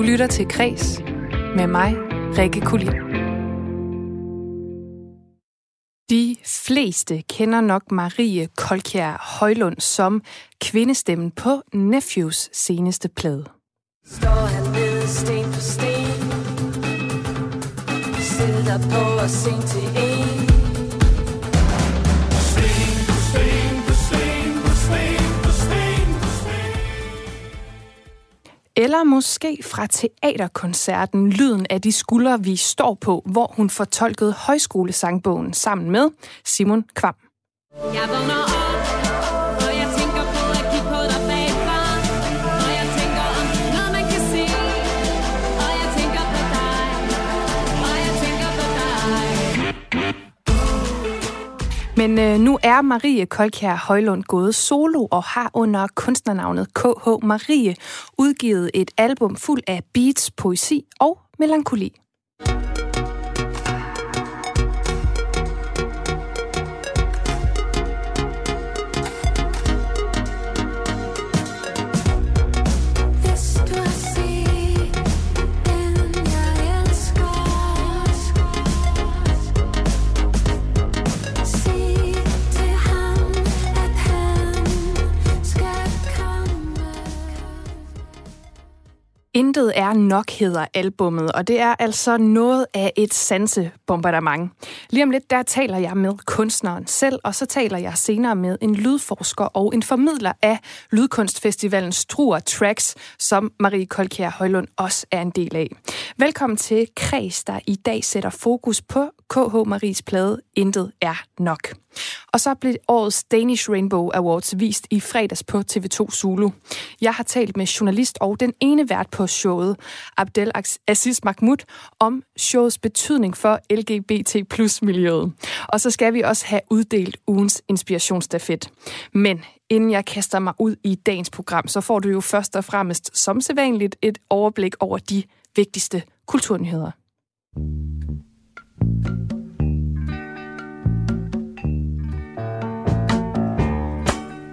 Du lytter til Kres med mig, Rikke Kulin. De fleste kender nok Marie Kolkjær Højlund som kvindestemmen på Nephews seneste plade. Står han ved sten for sten Sæt dig på og sing til en Eller måske fra teaterkoncerten Lyden af de skuldre, vi står på, hvor hun fortolkede højskolesangbogen sammen med Simon Kvam. Jeg vågner Men øh, nu er Marie Kolkær Højlund gået solo og har under kunstnernavnet KH Marie udgivet et album fuld af beats, poesi og melankoli. Intet er nok, hedder albummet, og det er altså noget af et sansebombardement. Lige om lidt, der taler jeg med kunstneren selv, og så taler jeg senere med en lydforsker og en formidler af Lydkunstfestivalens Struer Tracks, som Marie Kolkjær Højlund også er en del af. Velkommen til Kreds, der i dag sætter fokus på KH Maries plade Intet er nok. Og så blev årets Danish Rainbow Awards vist i fredags på TV2 Zulu. Jeg har talt med journalist og den ene vært på showet, Abdel Aziz Mahmoud, om showets betydning for LGBT plus miljøet. Og så skal vi også have uddelt ugens inspirationsstafet. Men inden jeg kaster mig ud i dagens program, så får du jo først og fremmest som sædvanligt et overblik over de vigtigste kulturnyheder.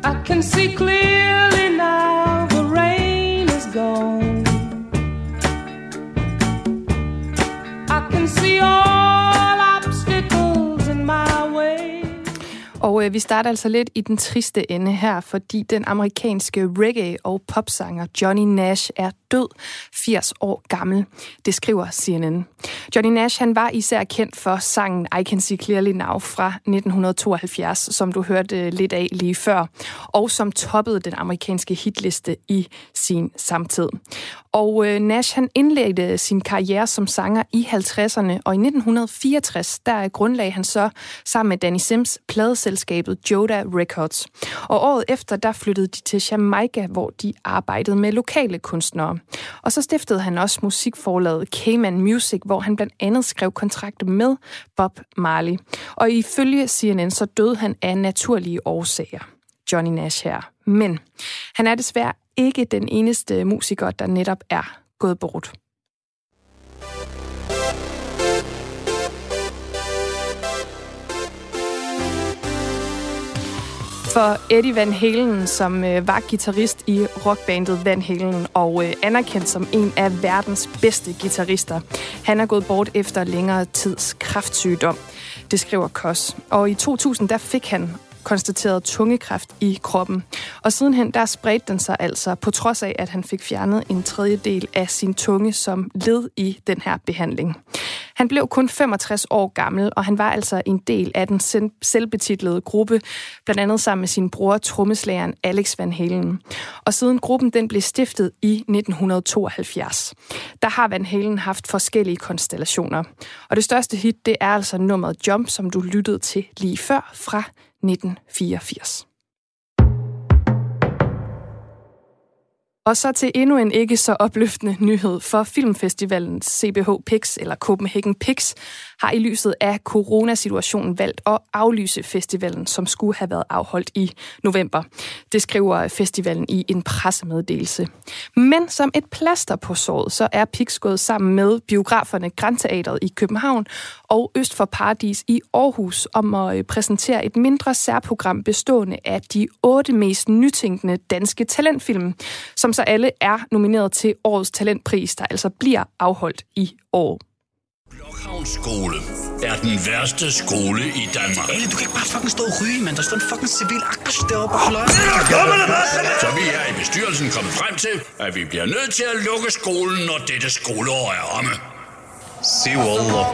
I can see clearly now the rain is gone. Og øh, vi starter altså lidt i den triste ende her, fordi den amerikanske reggae- og popsanger Johnny Nash er død, 80 år gammel. Det skriver CNN. Johnny Nash han var især kendt for sangen I Can See Clearly Now fra 1972, som du hørte øh, lidt af lige før, og som toppede den amerikanske hitliste i sin samtid. Og øh, Nash han indledte sin karriere som sanger i 50'erne, og i 1964 der grundlagde han så sammen med Danny Sims pladeselskabet Joda Records. Og året efter der flyttede de til Jamaica, hvor de arbejdede med lokale kunstnere. Og så stiftede han også musikforlaget Cayman Music, hvor han blandt andet skrev kontrakter med Bob Marley. Og ifølge CNN så døde han af naturlige årsager. Johnny Nash her. Men han er desværre ikke den eneste musiker, der netop er gået bort. For Eddie Van Halen, som øh, var guitarist i rockbandet Van Halen og øh, anerkendt som en af verdens bedste guitarister. Han er gået bort efter længere tids kraftsygdom. Det skriver Kos. Og i 2000 der fik han konstateret tungekræft i kroppen. Og sidenhen der spredte den sig altså, på trods af, at han fik fjernet en tredjedel af sin tunge som led i den her behandling. Han blev kun 65 år gammel, og han var altså en del af den selvbetitlede gruppe, blandt andet sammen med sin bror, trommeslageren Alex Van Halen. Og siden gruppen den blev stiftet i 1972, der har Van Halen haft forskellige konstellationer. Og det største hit, det er altså nummeret Jump, som du lyttede til lige før fra 1984. Og så til endnu en ikke så opløftende nyhed for filmfestivalen CBH Pix, eller Copenhagen Pix, har i lyset af coronasituationen valgt at aflyse festivalen, som skulle have været afholdt i november. Det skriver festivalen i en pressemeddelelse. Men som et plaster på såret, så er Pix gået sammen med biograferne Grandteateret i København og Øst for Paradis i Aarhus om at øh, præsentere et mindre særprogram bestående af de otte mest nytænkende danske talentfilm, som så alle er nomineret til årets talentpris, der altså bliver afholdt i år. Blokhavns skole er den værste skole i Danmark. Ale, du kan ikke bare fucking stå og ryge, mand. Der står en fucking civil akbas deroppe og holder Så vi er i bestyrelsen kommet frem til, at vi bliver nødt til at lukke skolen, når dette skoleår er omme. Se, Wallah.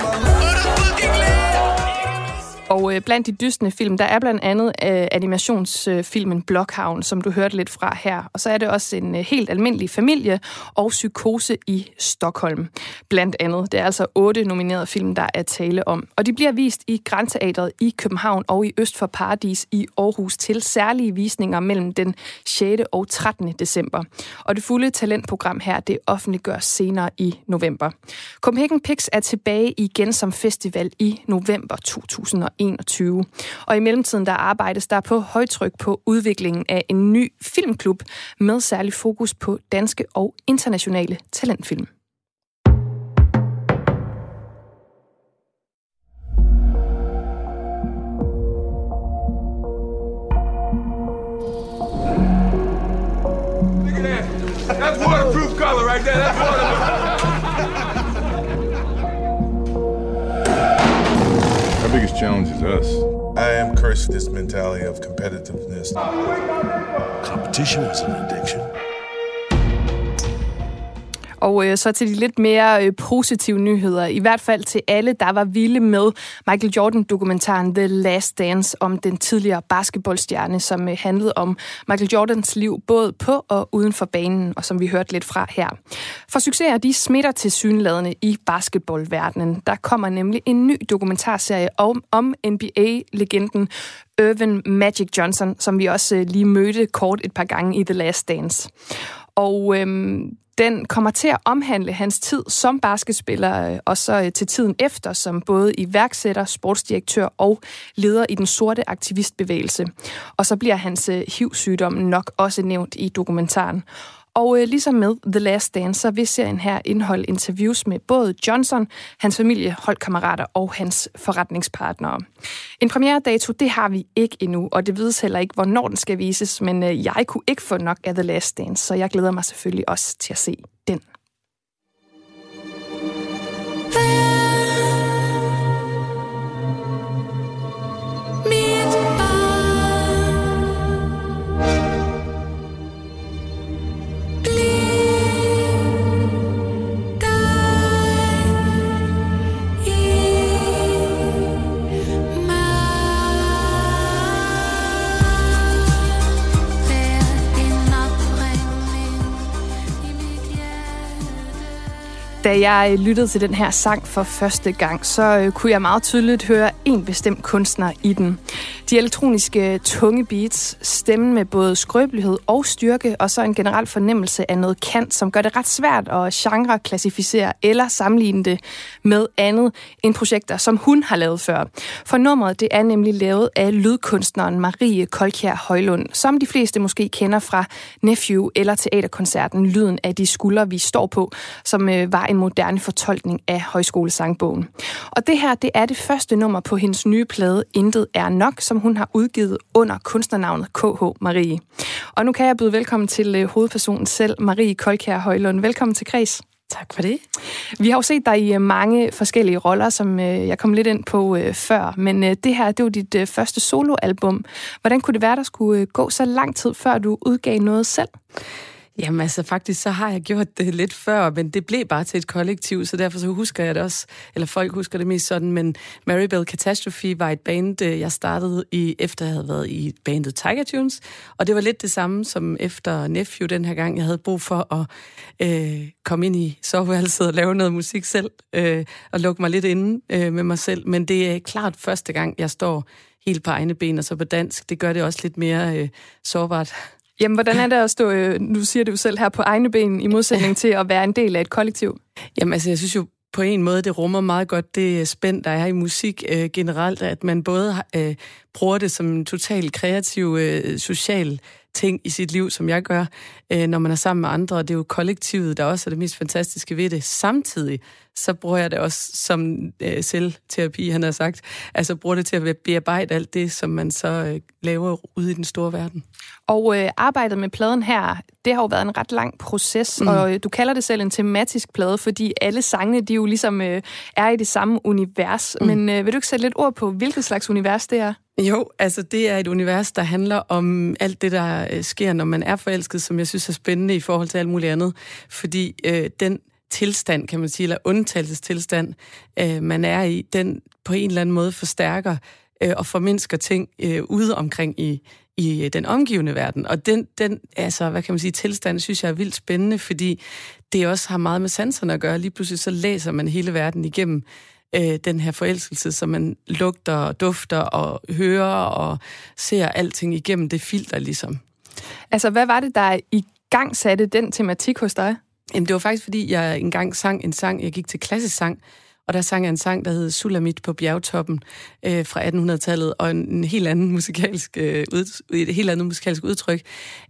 Og øh, blandt de dystende film, der er blandt andet øh, animationsfilmen øh, Blockhavn, som du hørte lidt fra her. Og så er det også en øh, helt almindelig familie og psykose i Stockholm. Blandt andet. Det er altså otte nominerede film, der er tale om. Og de bliver vist i Grandteatret i København og i Øst for Paradis i Aarhus til særlige visninger mellem den 6. og 13. december. Og det fulde talentprogram her, det offentliggøres senere i november. Copenhagen Pix er tilbage igen som festival i november 2021. 2021. Og i mellemtiden der arbejdes der på højtryk på udviklingen af en ny filmklub med særlig fokus på danske og internationale talentfilm. That's waterproof color right there. That's waterproof. Biggest challenge is us. I am cursed with this mentality of competitiveness. Competition is an addiction. Og øh, så til de lidt mere øh, positive nyheder, i hvert fald til alle, der var vilde med Michael Jordan-dokumentaren The Last Dance om den tidligere basketballstjerne, som øh, handlede om Michael Jordans liv både på og uden for banen, og som vi hørte lidt fra her. For succeser, de smitter til synladende i basketballverdenen. Der kommer nemlig en ny dokumentarserie om, om NBA-legenden Irvin Magic Johnson, som vi også øh, lige mødte kort et par gange i The Last Dance. Og øhm, den kommer til at omhandle hans tid som basketspiller, øh, og så øh, til tiden efter, som både iværksætter, sportsdirektør og leder i den sorte aktivistbevægelse. Og så bliver hans øh, HIV-sygdom nok også nævnt i dokumentaren. Og øh, ligesom med The Last Dance, så vil serien her indeholde interviews med både Johnson, hans familie, holdkammerater og hans forretningspartnere. En premiere-dato, det har vi ikke endnu, og det vides heller ikke, hvornår den skal vises, men øh, jeg kunne ikke få nok af The Last Dance, så jeg glæder mig selvfølgelig også til at se den. Da jeg lyttede til den her sang for første gang, så øh, kunne jeg meget tydeligt høre en bestemt kunstner i den. De elektroniske tunge beats, stemmen med både skrøbelighed og styrke, og så en generel fornemmelse af noget kant, som gør det ret svært at genre-klassificere eller sammenligne det med andet end projekter, som hun har lavet før. For nummeret det er nemlig lavet af lydkunstneren Marie Kolkjær Højlund, som de fleste måske kender fra Nephew eller teaterkoncerten Lyden af de skuldre, vi står på, som øh, var en moderne fortolkning af højskolesangbogen. Og det her, det er det første nummer på hendes nye plade Intet er nok, som hun har udgivet under kunstnernavnet KH Marie. Og nu kan jeg byde velkommen til øh, hovedpersonen selv, Marie Kolkær Højlund. Velkommen til Kreds. Tak for det. Vi har jo set dig i øh, mange forskellige roller, som øh, jeg kom lidt ind på før, men det her, det var dit første soloalbum. Hvordan kunne det være, der skulle gå så lang tid, før du udgav noget selv? Jamen altså faktisk, så har jeg gjort det lidt før, men det blev bare til et kollektiv, så derfor så husker jeg det også, eller folk husker det mest sådan, men Maribel Catastrophe var et band, øh, jeg startede i, efter jeg havde været i bandet Tiger Tunes, og det var lidt det samme som efter Nephew den her gang. Jeg havde brug for at øh, komme ind i soveværelset og lave noget musik selv, øh, og lukke mig lidt inde øh, med mig selv, men det er klart første gang, jeg står helt på egne ben, og så på dansk, det gør det også lidt mere øh, sårbart. Jamen, hvordan er det at stå, øh, nu siger du selv her, på egne ben, i modsætning til at være en del af et kollektiv? Jamen, altså, jeg synes jo på en måde, det rummer meget godt det spænd, der er i musik øh, generelt, at man både øh, bruger det som en total kreativ, øh, social ting i sit liv, som jeg gør, øh, når man er sammen med andre. Og det er jo kollektivet, der også er det mest fantastiske ved det. Samtidig så bruger jeg det også som øh, selvterapi, han har sagt. Altså bruger det til at bearbejde alt det, som man så øh, laver ude i den store verden. Og øh, arbejdet med pladen her, det har jo været en ret lang proces, mm. og øh, du kalder det selv en tematisk plade, fordi alle sangene, de jo ligesom øh, er i det samme univers. Mm. Men øh, vil du ikke sætte lidt ord på, hvilket slags univers det er? Jo, altså det er et univers, der handler om alt det, der øh, sker, når man er forelsket, som jeg synes så spændende i forhold til alt muligt andet. Fordi øh, den tilstand, kan man sige, eller undtagelsestilstand, øh, man er i, den på en eller anden måde forstærker øh, og formindsker ting øh, ude omkring i, i øh, den omgivende verden. Og den, den altså, hvad kan man sige, tilstand, synes jeg er vildt spændende, fordi det også har meget med sanserne at gøre. Lige pludselig så læser man hele verden igennem øh, den her forelskelse, som man lugter og dufter og hører og ser alting igennem det filter ligesom. Altså, hvad var det, der i gang satte den tematik hos dig? Jamen, det var faktisk, fordi jeg engang sang en sang, jeg gik til klassisk sang, og der sang jeg en sang, der hed Sulamit på bjergtoppen øh, fra 1800-tallet, og en, en helt anden musikalsk, øh, ud, et helt andet musikalsk udtryk.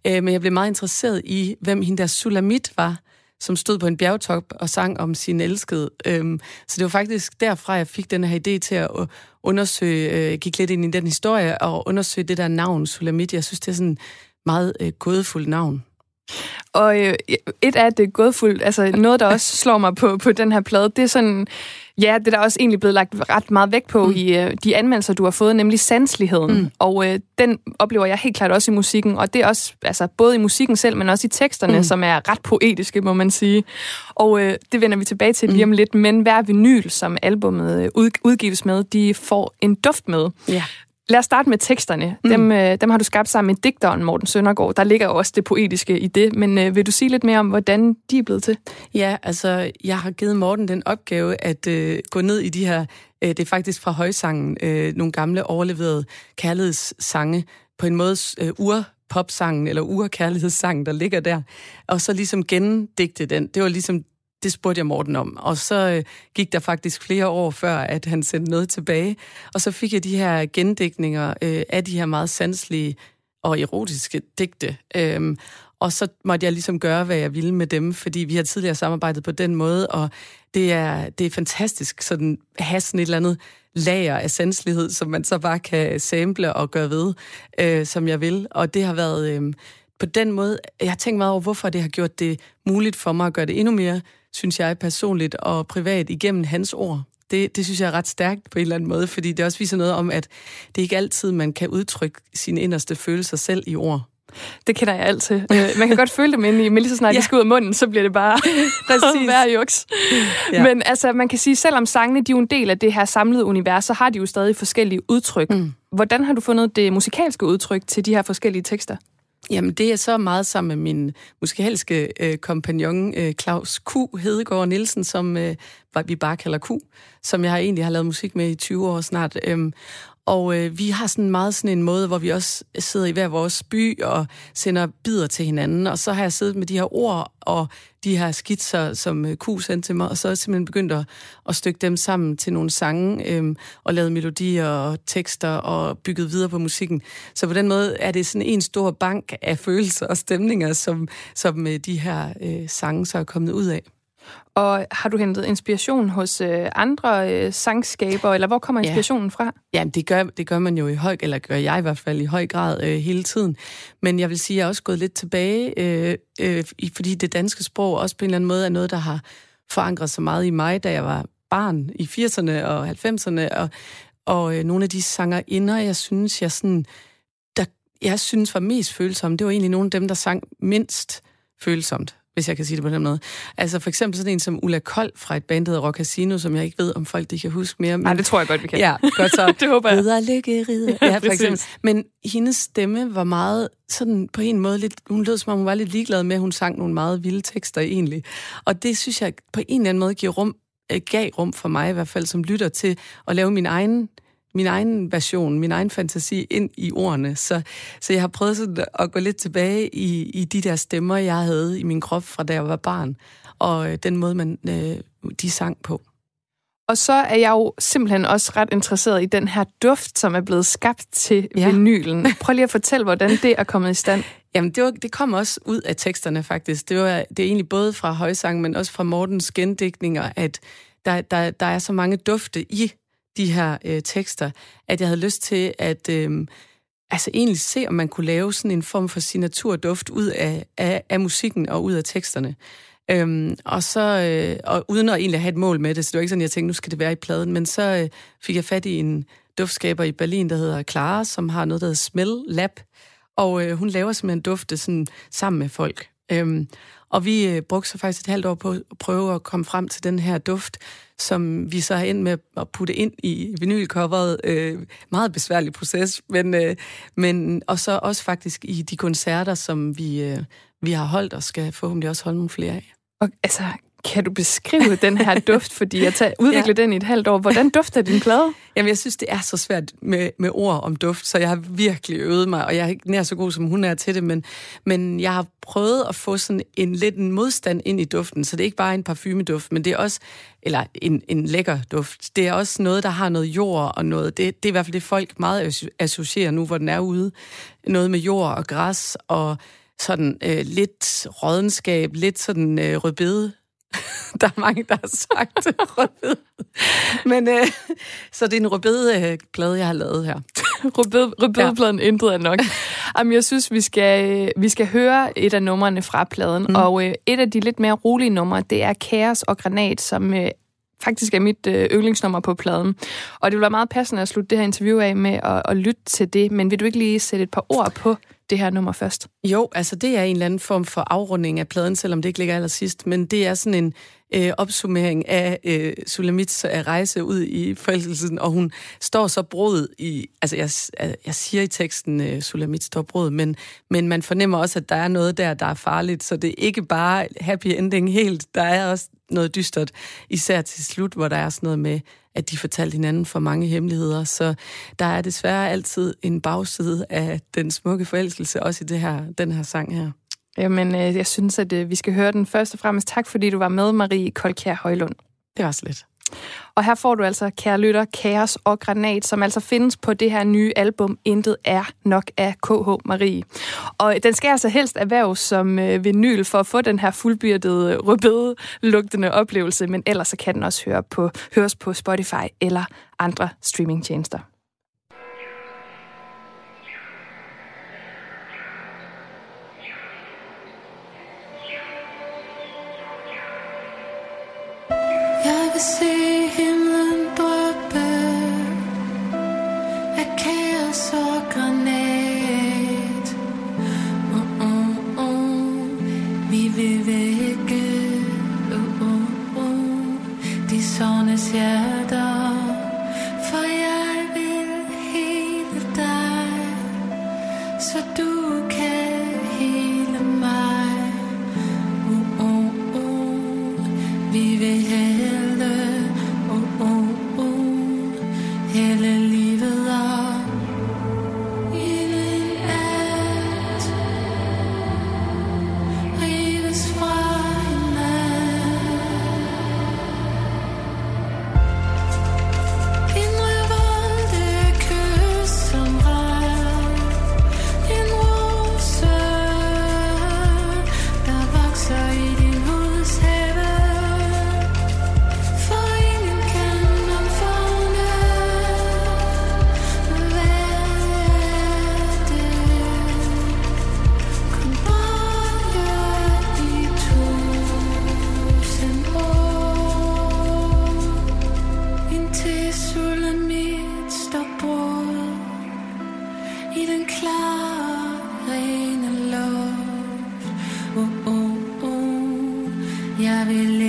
Øh, men jeg blev meget interesseret i, hvem hende der Sulamit var, som stod på en bjergtop og sang om sin elskede. Øh, så det var faktisk derfra, jeg fik den her idé til at øh, undersøge, øh, gik lidt ind i den historie, og undersøge det der navn, Sulamit. Jeg synes, det er sådan et meget øh, gådefuldt navn. Og øh, et af det gådfuldt, altså noget, der også slår mig på, på den her plade, det er sådan, ja, det er der også egentlig blevet lagt ret meget vægt på mm. i øh, de anmeldelser, du har fået, nemlig sansligheden. Mm. Og øh, den oplever jeg helt klart også i musikken, og det er også altså, både i musikken selv, men også i teksterne, mm. som er ret poetiske, må man sige. Og øh, det vender vi tilbage til lige om mm. lidt, men hver vinyl, som albumet øh, ud, udgives med, de får en duft med. Yeah. Lad os starte med teksterne. Mm. Dem, øh, dem har du skabt sammen med digteren Morten Søndergaard. Der ligger også det poetiske i det, men øh, vil du sige lidt mere om, hvordan de er blevet til? Ja, altså, jeg har givet Morten den opgave at øh, gå ned i de her, øh, det er faktisk fra højsangen, øh, nogle gamle overleverede kærlighedssange, på en måde øh, ur popsangen eller urkærlighedssangen, der ligger der, og så ligesom gendigte den. Det var ligesom det spurgte jeg Morten om. Og så øh, gik der faktisk flere år før, at han sendte noget tilbage. Og så fik jeg de her gendækninger øh, af de her meget sanselige og erotiske digte. Øhm, og så måtte jeg ligesom gøre, hvad jeg ville med dem, fordi vi har tidligere samarbejdet på den måde, og det er, det er fantastisk sådan have sådan et eller andet lager af sanselighed, som man så bare kan sample og gøre ved, øh, som jeg vil. Og det har været øh, på den måde, jeg har tænkt meget over, hvorfor det har gjort det muligt for mig at gøre det endnu mere synes jeg personligt og privat, igennem hans ord. Det, det synes jeg er ret stærkt på en eller anden måde, fordi det også viser noget om, at det ikke altid, man kan udtrykke sine inderste følelser selv i ord. Det kender jeg altid. Øh, man kan godt føle dem inde i, men lige så snart ja. de skal ud af munden, så bliver det bare Præcis. juks. Ja. Men altså, man kan sige, selvom sangene de er en del af det her samlede univers, så har de jo stadig forskellige udtryk. Mm. Hvordan har du fundet det musikalske udtryk til de her forskellige tekster? Jamen, det er så meget sammen med min musikalske øh, kompagnon øh, Claus Q. Hedegaard Nielsen, som øh, vi bare kalder Q, som jeg egentlig har lavet musik med i 20 år snart. Øhm, og øh, vi har sådan meget sådan en måde, hvor vi også sidder i hver vores by og sender bidder til hinanden. Og så har jeg siddet med de her ord og de her skitser, som øh, Q sendte til mig, og så er jeg simpelthen begyndt at, at stykke dem sammen til nogle sange, øhm, og lavet melodier og tekster og bygget videre på musikken. Så på den måde er det sådan en stor bank af følelser og stemninger, som, som øh, de her øh, sange så er kommet ud af. Og har du hentet inspiration hos øh, andre øh, sangskaber, eller hvor kommer inspirationen ja. fra? Ja, det gør, det gør man jo i høj, eller gør jeg i hvert fald i høj grad øh, hele tiden. Men jeg vil sige, at jeg er også gået lidt tilbage, øh, øh, fordi det danske sprog også på en eller anden måde er noget, der har forankret så meget i mig, da jeg var barn i 80'erne og 90'erne, og, og øh, nogle af de sanger inder, jeg synes, jeg sådan, der, jeg synes var mest følsomme, det var egentlig nogle af dem, der sang mindst følsomt hvis jeg kan sige det på den måde. Altså for eksempel sådan en som Ulla Kold fra et band, der hedder Rock Casino, som jeg ikke ved, om folk de kan huske mere. Men... Nej, det tror jeg godt, vi kan. Ja, godt så. det håber jeg. Ridder, lykke, ridder. Ja, for eksempel. Men hendes stemme var meget sådan på en måde lidt, hun lød som om hun var lidt ligeglad med, at hun sang nogle meget vilde tekster egentlig. Og det synes jeg på en eller anden måde giver rum, øh, gav rum for mig i hvert fald, som lytter til at lave min egen min egen version, min egen fantasi ind i ordene. Så, så jeg har prøvet sådan at gå lidt tilbage i, i de der stemmer, jeg havde i min krop fra da jeg var barn, og øh, den måde, man øh, de sang på. Og så er jeg jo simpelthen også ret interesseret i den her duft, som er blevet skabt til ja. vinylen. Prøv lige at fortælle, hvordan det er kommet i stand. Jamen, det, var, det kom også ud af teksterne, faktisk. Det, var, det er egentlig både fra Højsang, men også fra Mortens gendækninger, at der, der, der er så mange dufte i de her øh, tekster, at jeg havde lyst til at øh, altså egentlig se, om man kunne lave sådan en form for signaturduft ud af, af, af musikken og ud af teksterne. Øhm, og så, øh, og uden at egentlig have et mål med det, så det var ikke sådan, jeg tænkte, nu skal det være i pladen, men så øh, fik jeg fat i en duftskaber i Berlin, der hedder Clara, som har noget, der hedder Smell Lab, og øh, hun laver simpelthen dufte sådan, sammen med folk. Øhm, og vi øh, brugte så faktisk et halvt år på at prøve at komme frem til den her duft, som vi så har ind med at putte ind i vinylcoveret. Øh, meget besværlig proces, men, øh, men og så også faktisk i de koncerter, som vi, øh, vi har holdt, og skal forhåbentlig også holde nogle flere af. Og altså, kan du beskrive den her duft, fordi jeg tager, udvikle ja. den i et halvt år. Hvordan dufter din plade? Jamen, jeg synes, det er så svært med, med ord om duft, så jeg har virkelig øvet mig, og jeg er ikke nær så god, som hun er til det, men, men jeg har prøvet at få sådan en lidt en modstand ind i duften, så det er ikke bare en parfumeduft, men det er også, eller en, en lækker duft, det er også noget, der har noget jord og noget, det, det er i hvert fald det, folk meget associerer nu, hvor den er ude. Noget med jord og græs og sådan øh, lidt rådenskab, lidt sådan øh, rødbede der er mange, der har sagt rødbede. Men øh, så det er en rødbede-plade, jeg har lavet her. rødbede, rødbedepladen, ja. intet er nok. Jamen, jeg synes, vi skal, vi skal høre et af numrene fra pladen. Mm. Og øh, et af de lidt mere rolige numre, det er Kaos og Granat, som øh, faktisk er mit øh, yndlingsnummer på pladen. Og det vil være meget passende at slutte det her interview af med at, at lytte til det. Men vil du ikke lige sætte et par ord på det her nummer først? Jo, altså det er en eller anden form for afrunding af pladen, selvom det ikke ligger allersidst, men det er sådan en øh, opsummering af øh, Sulamits øh, rejse ud i forelskelsen, og hun står så brud i, altså jeg, øh, jeg siger i teksten, øh, Sulamit står brud, men, men man fornemmer også, at der er noget der, der er farligt, så det er ikke bare happy ending helt, der er også noget dystert, især til slut, hvor der er sådan noget med, at de fortalte hinanden for mange hemmeligheder. Så der er desværre altid en bagside af den smukke forelskelse, også i det her, den her sang her. Jamen, øh, jeg synes, at øh, vi skal høre den først og fremmest. Tak, fordi du var med, Marie Kolkjær Højlund. Det var så lidt. Og her får du altså, kære lytter, Kaos og Granat, som altså findes på det her nye album, Intet er nok af KH Marie. Og den skal altså helst erhverves som øh, vinyl for at få den her fuldbyrdede, rødbede lugtende oplevelse, men ellers så kan den også høre på, høres på Spotify eller andre streamingtjenester. Uh, uh, uh. vil vække uh, uh, uh, de sovnes hjerte. Oh, oh, oh. Jeg vil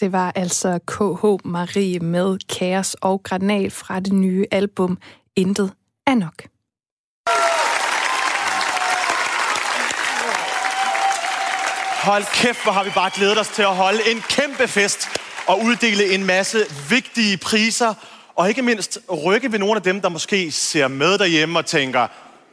Det var altså KH Marie med Kaos og Granal fra det nye album Intet er nok. Hold kæft, hvor har vi bare glædet os til at holde en kæmpe fest og uddele en masse vigtige priser. Og ikke mindst rykke ved nogle af dem, der måske ser med derhjemme og tænker,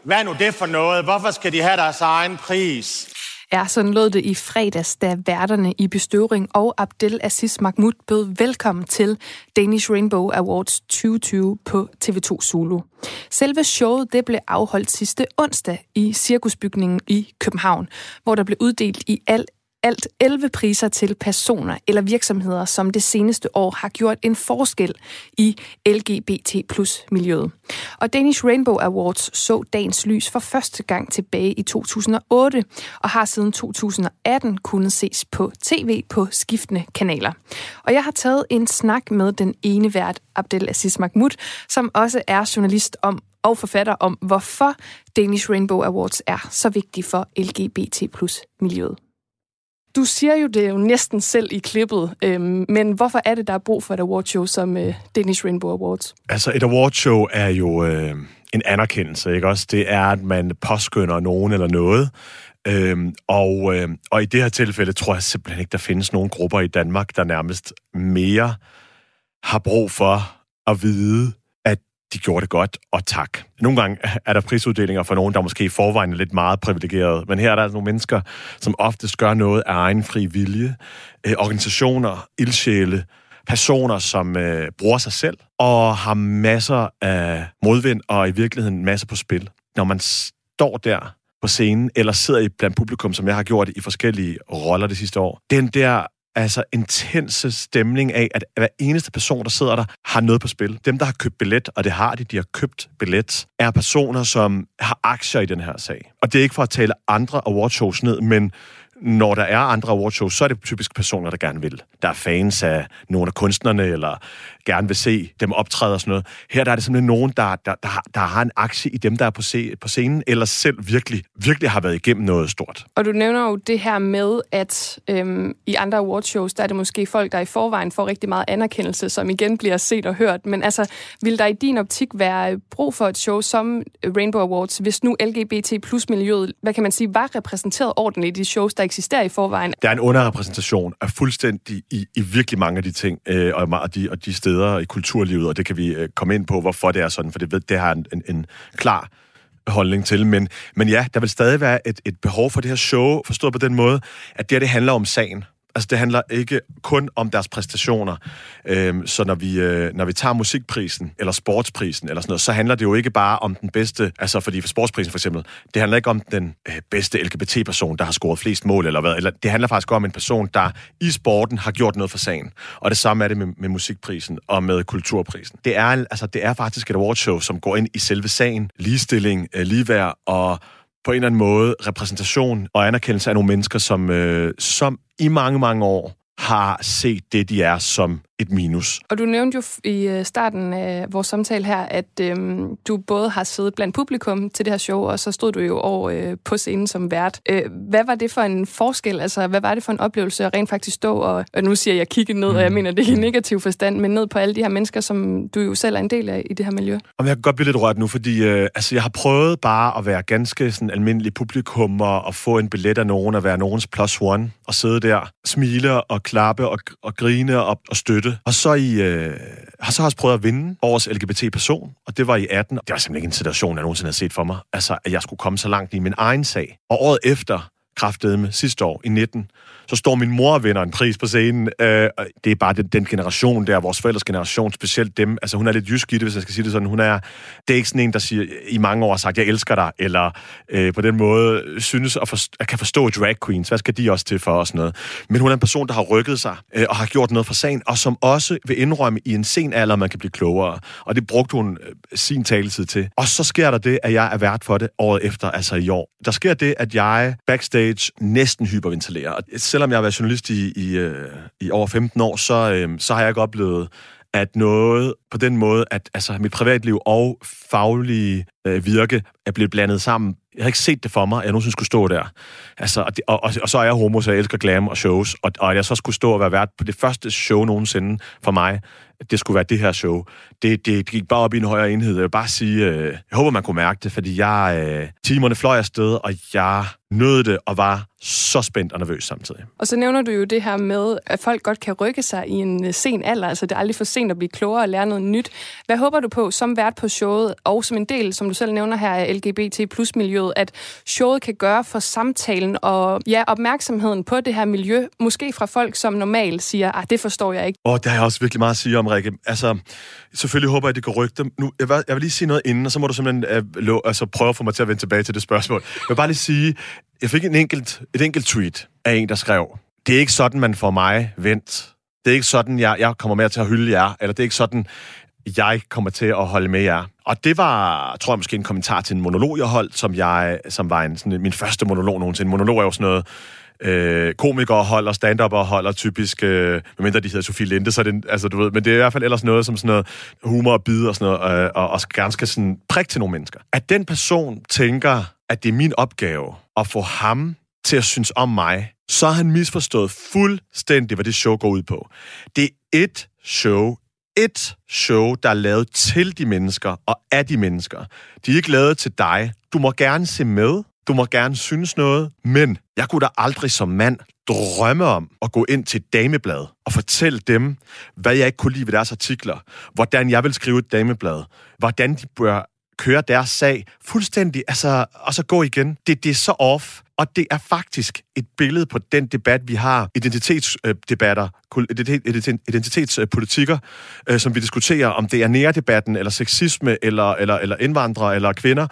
hvad er nu det for noget? Hvorfor skal de have deres egen pris? Ja, sådan lød det i fredags, da værterne i bestøvring og Abdel Aziz Mahmoud bød velkommen til Danish Rainbow Awards 2020 på TV2 Zulu. Selve showet det blev afholdt sidste onsdag i Cirkusbygningen i København, hvor der blev uddelt i alt alt 11 priser til personer eller virksomheder, som det seneste år har gjort en forskel i LGBT plus miljøet. Og Danish Rainbow Awards så dagens lys for første gang tilbage i 2008 og har siden 2018 kunnet ses på tv på skiftende kanaler. Og jeg har taget en snak med den ene vært, Abdelaziz Mahmoud, som også er journalist om og forfatter om, hvorfor Danish Rainbow Awards er så vigtig for LGBT plus miljøet. Du siger jo det jo næsten selv i klippet, øhm, men hvorfor er det, der er brug for et awardshow som øh, Danish Rainbow Awards? Altså, et awardshow er jo øh, en anerkendelse, ikke også? Det er, at man påskynder nogen eller noget. Øhm, og, øh, og i det her tilfælde tror jeg simpelthen ikke, der findes nogen grupper i Danmark, der nærmest mere har brug for at vide, de gjorde det godt, og tak. Nogle gange er der prisuddelinger for nogen, der måske i forvejen er lidt meget privilegeret, men her er der altså nogle mennesker, som oftest gør noget af egen fri vilje. Øh, organisationer, ildsjæle, personer, som øh, bruger sig selv, og har masser af modvind, og i virkeligheden masser på spil. Når man står der på scenen, eller sidder i blandt publikum, som jeg har gjort i forskellige roller det sidste år, den der altså intense stemning af, at hver eneste person, der sidder der, har noget på spil. Dem, der har købt billet, og det har de, de har købt billet, er personer, som har aktier i den her sag. Og det er ikke for at tale andre awardshows ned, men når der er andre awardshows, så er det typisk personer, der gerne vil. Der er fans af nogle af kunstnerne, eller gerne vil se dem optræde og sådan noget. Her der er det simpelthen nogen, der, der, der, har, der har en aktie i dem, der er på, se, på scenen, eller selv virkelig, virkelig har været igennem noget stort. Og du nævner jo det her med, at øhm, i andre awardshows, der er det måske folk, der i forvejen får rigtig meget anerkendelse, som igen bliver set og hørt. Men altså, vil der i din optik være brug for et show som Rainbow Awards, hvis nu LGBT plus miljøet, hvad kan man sige, var repræsenteret ordentligt i de shows, der eksisterer i forvejen? Der er en underrepræsentation af fuldstændig i, i virkelig mange af de ting, øh, og, de, og de steder, steder i kulturlivet, og det kan vi øh, komme ind på, hvorfor det er sådan, for det, det har en, en, en klar holdning til. Men, men ja, der vil stadig være et, et behov for det her show, forstået på den måde, at det her det handler om sagen. Altså, det handler ikke kun om deres præstationer. Øhm, så når vi, øh, når vi tager musikprisen, eller sportsprisen, eller sådan noget, så handler det jo ikke bare om den bedste, altså fordi for sportsprisen for eksempel, det handler ikke om den øh, bedste LGBT-person, der har scoret flest mål, eller hvad, eller det handler faktisk om en person, der i sporten har gjort noget for sagen. Og det samme er det med, med musikprisen og med kulturprisen. Det er, altså, det er faktisk et awardshow, som går ind i selve sagen, ligestilling, øh, ligeværd og på en eller anden måde repræsentation og anerkendelse af nogle mennesker, som, øh, som i mange, mange år har set det, de er som et minus. Og du nævnte jo i øh, starten af vores samtale her, at øhm, du både har siddet blandt publikum til det her show, og så stod du jo over øh, på scenen som vært. Øh, hvad var det for en forskel? Altså, hvad var det for en oplevelse at rent faktisk stå og, og nu siger jeg kigge ned, og jeg mm. mener det ikke i negativ forstand, men ned på alle de her mennesker, som du jo selv er en del af i det her miljø? Og jeg kan godt blive lidt rørt nu, fordi øh, altså, jeg har prøvet bare at være ganske sådan almindelig publikum og, og få en billet af nogen, og være nogens plus one, og sidde der, smile og klappe og, og grine og, og støtte støtte. Og så i, øh, har så også prøvet at vinde årets LGBT-person, og det var i 18. Det var simpelthen ikke en situation, jeg nogensinde har set for mig. Altså, at jeg skulle komme så langt i min egen sag. Og året efter, kraftedeme sidste år, i 19, så står min mor og vinder en pris på scenen. Øh, det er bare den, den generation der, vores forældres generation, specielt dem. Altså, hun er lidt jysk i det, hvis jeg skal sige det sådan. Hun er, det er ikke sådan en, der siger, i mange år har sagt, jeg elsker dig, eller øh, på den måde synes at, forstå, at kan forstå drag queens. Hvad skal de også til for os noget? Men hun er en person, der har rykket sig, øh, og har gjort noget for sagen, og som også vil indrømme i en sen alder, man kan blive klogere. Og det brugte hun øh, sin taletid til. Og så sker der det, at jeg er vært for det året efter, altså i år. Der sker det, at jeg backstage næsten hyperventilerer. Og selvom jeg har været journalist i, i, øh, i over 15 år, så, øh, så har jeg ikke oplevet, at noget på den måde, at altså, mit privatliv og faglige øh, virke er blevet blandet sammen jeg havde ikke set det for mig, at jeg nogensinde skulle stå der. Altså, og, det, og, og, og, så er jeg homo, så jeg elsker glam og shows. Og, og at jeg så skulle stå og være vært på det første show nogensinde for mig, det skulle være det her show. Det, det gik bare op i en højere enhed. Jeg vil bare sige, øh, jeg håber, man kunne mærke det, fordi jeg, øh, timerne fløj afsted, og jeg nød det og var så spændt og nervøs samtidig. Og så nævner du jo det her med, at folk godt kan rykke sig i en øh, sen alder. Altså det er aldrig for sent at blive klogere og lære noget nyt. Hvad håber du på som vært på showet, og som en del, som du selv nævner her, af LGBT plus miljøet, at showet kan gøre for samtalen og ja, opmærksomheden på det her miljø, måske fra folk, som normalt siger, at ah, det forstår jeg ikke. Og der jeg også virkelig meget at sige om, Rikke. Altså, selvfølgelig håber jeg, at det kan rykke dem. Nu, jeg, vil, jeg vil lige sige noget inden, og så må du simpelthen øh, uh, lo, altså, prøve at få mig til at vende tilbage til det spørgsmål. Jeg vil bare lige sige, jeg fik en enkelt, et enkelt tweet af en, der skrev, det er ikke sådan, man får mig vendt. Det er ikke sådan, jeg, jeg kommer med til at hylde jer, eller det er ikke sådan, jeg kommer til at holde med jer. Og det var, tror jeg, måske en kommentar til en monolog, jeg holdt, som, jeg, som var en, sådan, min første monolog nogensinde. Monolog er jo sådan noget, øh, komikere holder, stand holder typisk, øh, medmindre de hedder Sofie Linde, så er det, altså, du ved, men det er i hvert fald ellers noget som sådan noget humor og bid og sådan noget, øh, og, og gerne skal sådan prikke til nogle mennesker. At den person tænker, at det er min opgave at få ham til at synes om mig, så har han misforstået fuldstændig, hvad det show går ud på. Det er et show, et show, der er lavet til de mennesker og af de mennesker. De er ikke lavet til dig. Du må gerne se med, du må gerne synes noget, men jeg kunne da aldrig som mand drømme om at gå ind til et dameblad og fortælle dem, hvad jeg ikke kunne lide ved deres artikler, hvordan jeg vil skrive et dameblad, hvordan de bør køre deres sag fuldstændig, altså, og så gå igen. Det, det er så off, og det er faktisk et billede på den debat, vi har, identitetsdebatter, identitetspolitikker, øh, som vi diskuterer, om det er nære-debatten, eller sexisme, eller, eller, eller indvandrere, eller kvinder,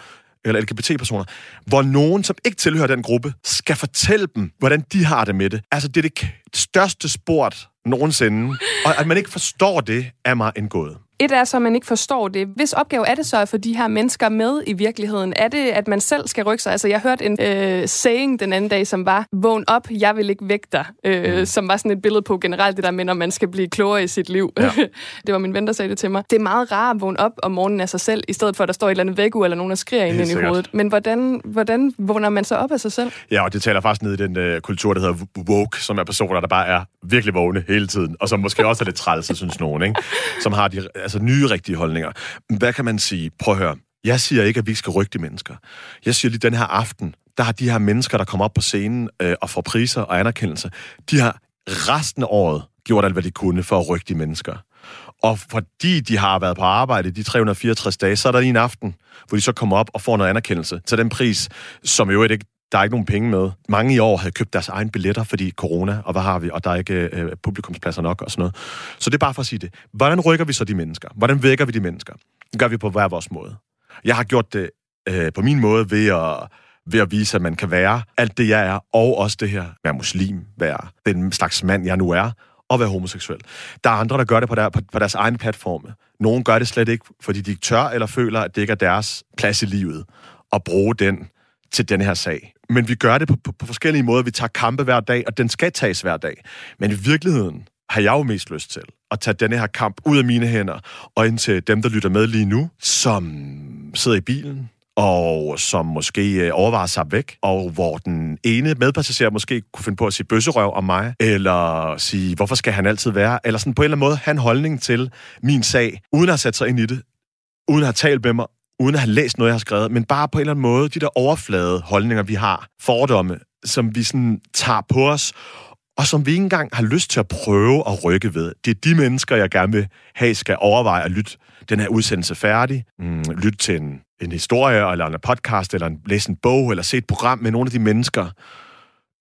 eller LGBT-personer, hvor nogen, som ikke tilhører den gruppe, skal fortælle dem, hvordan de har det med det. Altså, det er det største sport nogensinde. Og at man ikke forstår det, er mig en gåde. Et er så, at man ikke forstår det. Hvis opgave er det så at få de her mennesker med i virkeligheden? Er det, at man selv skal rykke sig? Altså, jeg hørte en øh, saying den anden dag, som var, vågn op, jeg vil ikke vække dig. Øh, mm. Som var sådan et billede på generelt det der med, når man skal blive klogere i sit liv. Ja. det var min ven, der sagde det til mig. Det er meget rart at vågne op om morgenen af sig selv, i stedet for, at der står et eller andet væggu, eller nogen, der skriger ind i hovedet. Men hvordan, hvordan vågner man så op af sig selv? Ja, og det taler faktisk ned i den øh, kultur, der hedder woke, som er personer, der bare er virkelig vågne hele tiden, og som måske også er lidt træls, synes nogen, ikke? som har de altså, nye rigtige holdninger. Hvad kan man sige? Prøv at høre. Jeg siger ikke, at vi skal rykke de mennesker. Jeg siger lige, den her aften, der har de her mennesker, der kommer op på scenen øh, og får priser og anerkendelse, de har resten af året gjort alt, hvad de kunne for at rykke de mennesker. Og fordi de har været på arbejde de 364 dage, så er der lige en aften, hvor de så kommer op og får noget anerkendelse til den pris, som jo ikke der er ikke nogen penge med. Mange i år havde købt deres egen billetter, fordi corona, og hvad har vi, og der er ikke øh, publikumspladser nok og sådan noget. Så det er bare for at sige det. Hvordan rykker vi så de mennesker? Hvordan vækker vi de mennesker? Det gør vi på hver vores måde. Jeg har gjort det øh, på min måde ved at, ved at vise, at man kan være alt det, jeg er, og også det her, være muslim, være den slags mand, jeg nu er, og være homoseksuel. Der er andre, der gør det på, der, på, på deres egen platforme. Nogle gør det slet ikke, fordi de ikke tør eller føler, at det ikke er deres plads i livet at bruge den til den her sag. Men vi gør det på, på, på forskellige måder. Vi tager kampe hver dag, og den skal tages hver dag. Men i virkeligheden har jeg jo mest lyst til at tage denne her kamp ud af mine hænder og ind til dem, der lytter med lige nu, som sidder i bilen, og som måske øh, overvejer sig væk, og hvor den ene medpassager måske kunne finde på at sige bøsserøv om mig, eller sige, hvorfor skal han altid være, eller sådan på en eller anden måde have en holdning til min sag, uden at have sat sig ind i det, uden at have talt med mig, uden at have læst noget, jeg har skrevet, men bare på en eller anden måde, de der overflade holdninger, vi har, fordomme, som vi sådan tager på os, og som vi ikke engang har lyst til at prøve at rykke ved. Det er de mennesker, jeg gerne vil have, skal overveje at lytte den her udsendelse færdig, mm, lytte til en, en historie, eller en podcast, eller en, læse en bog, eller se et program med nogle af de mennesker,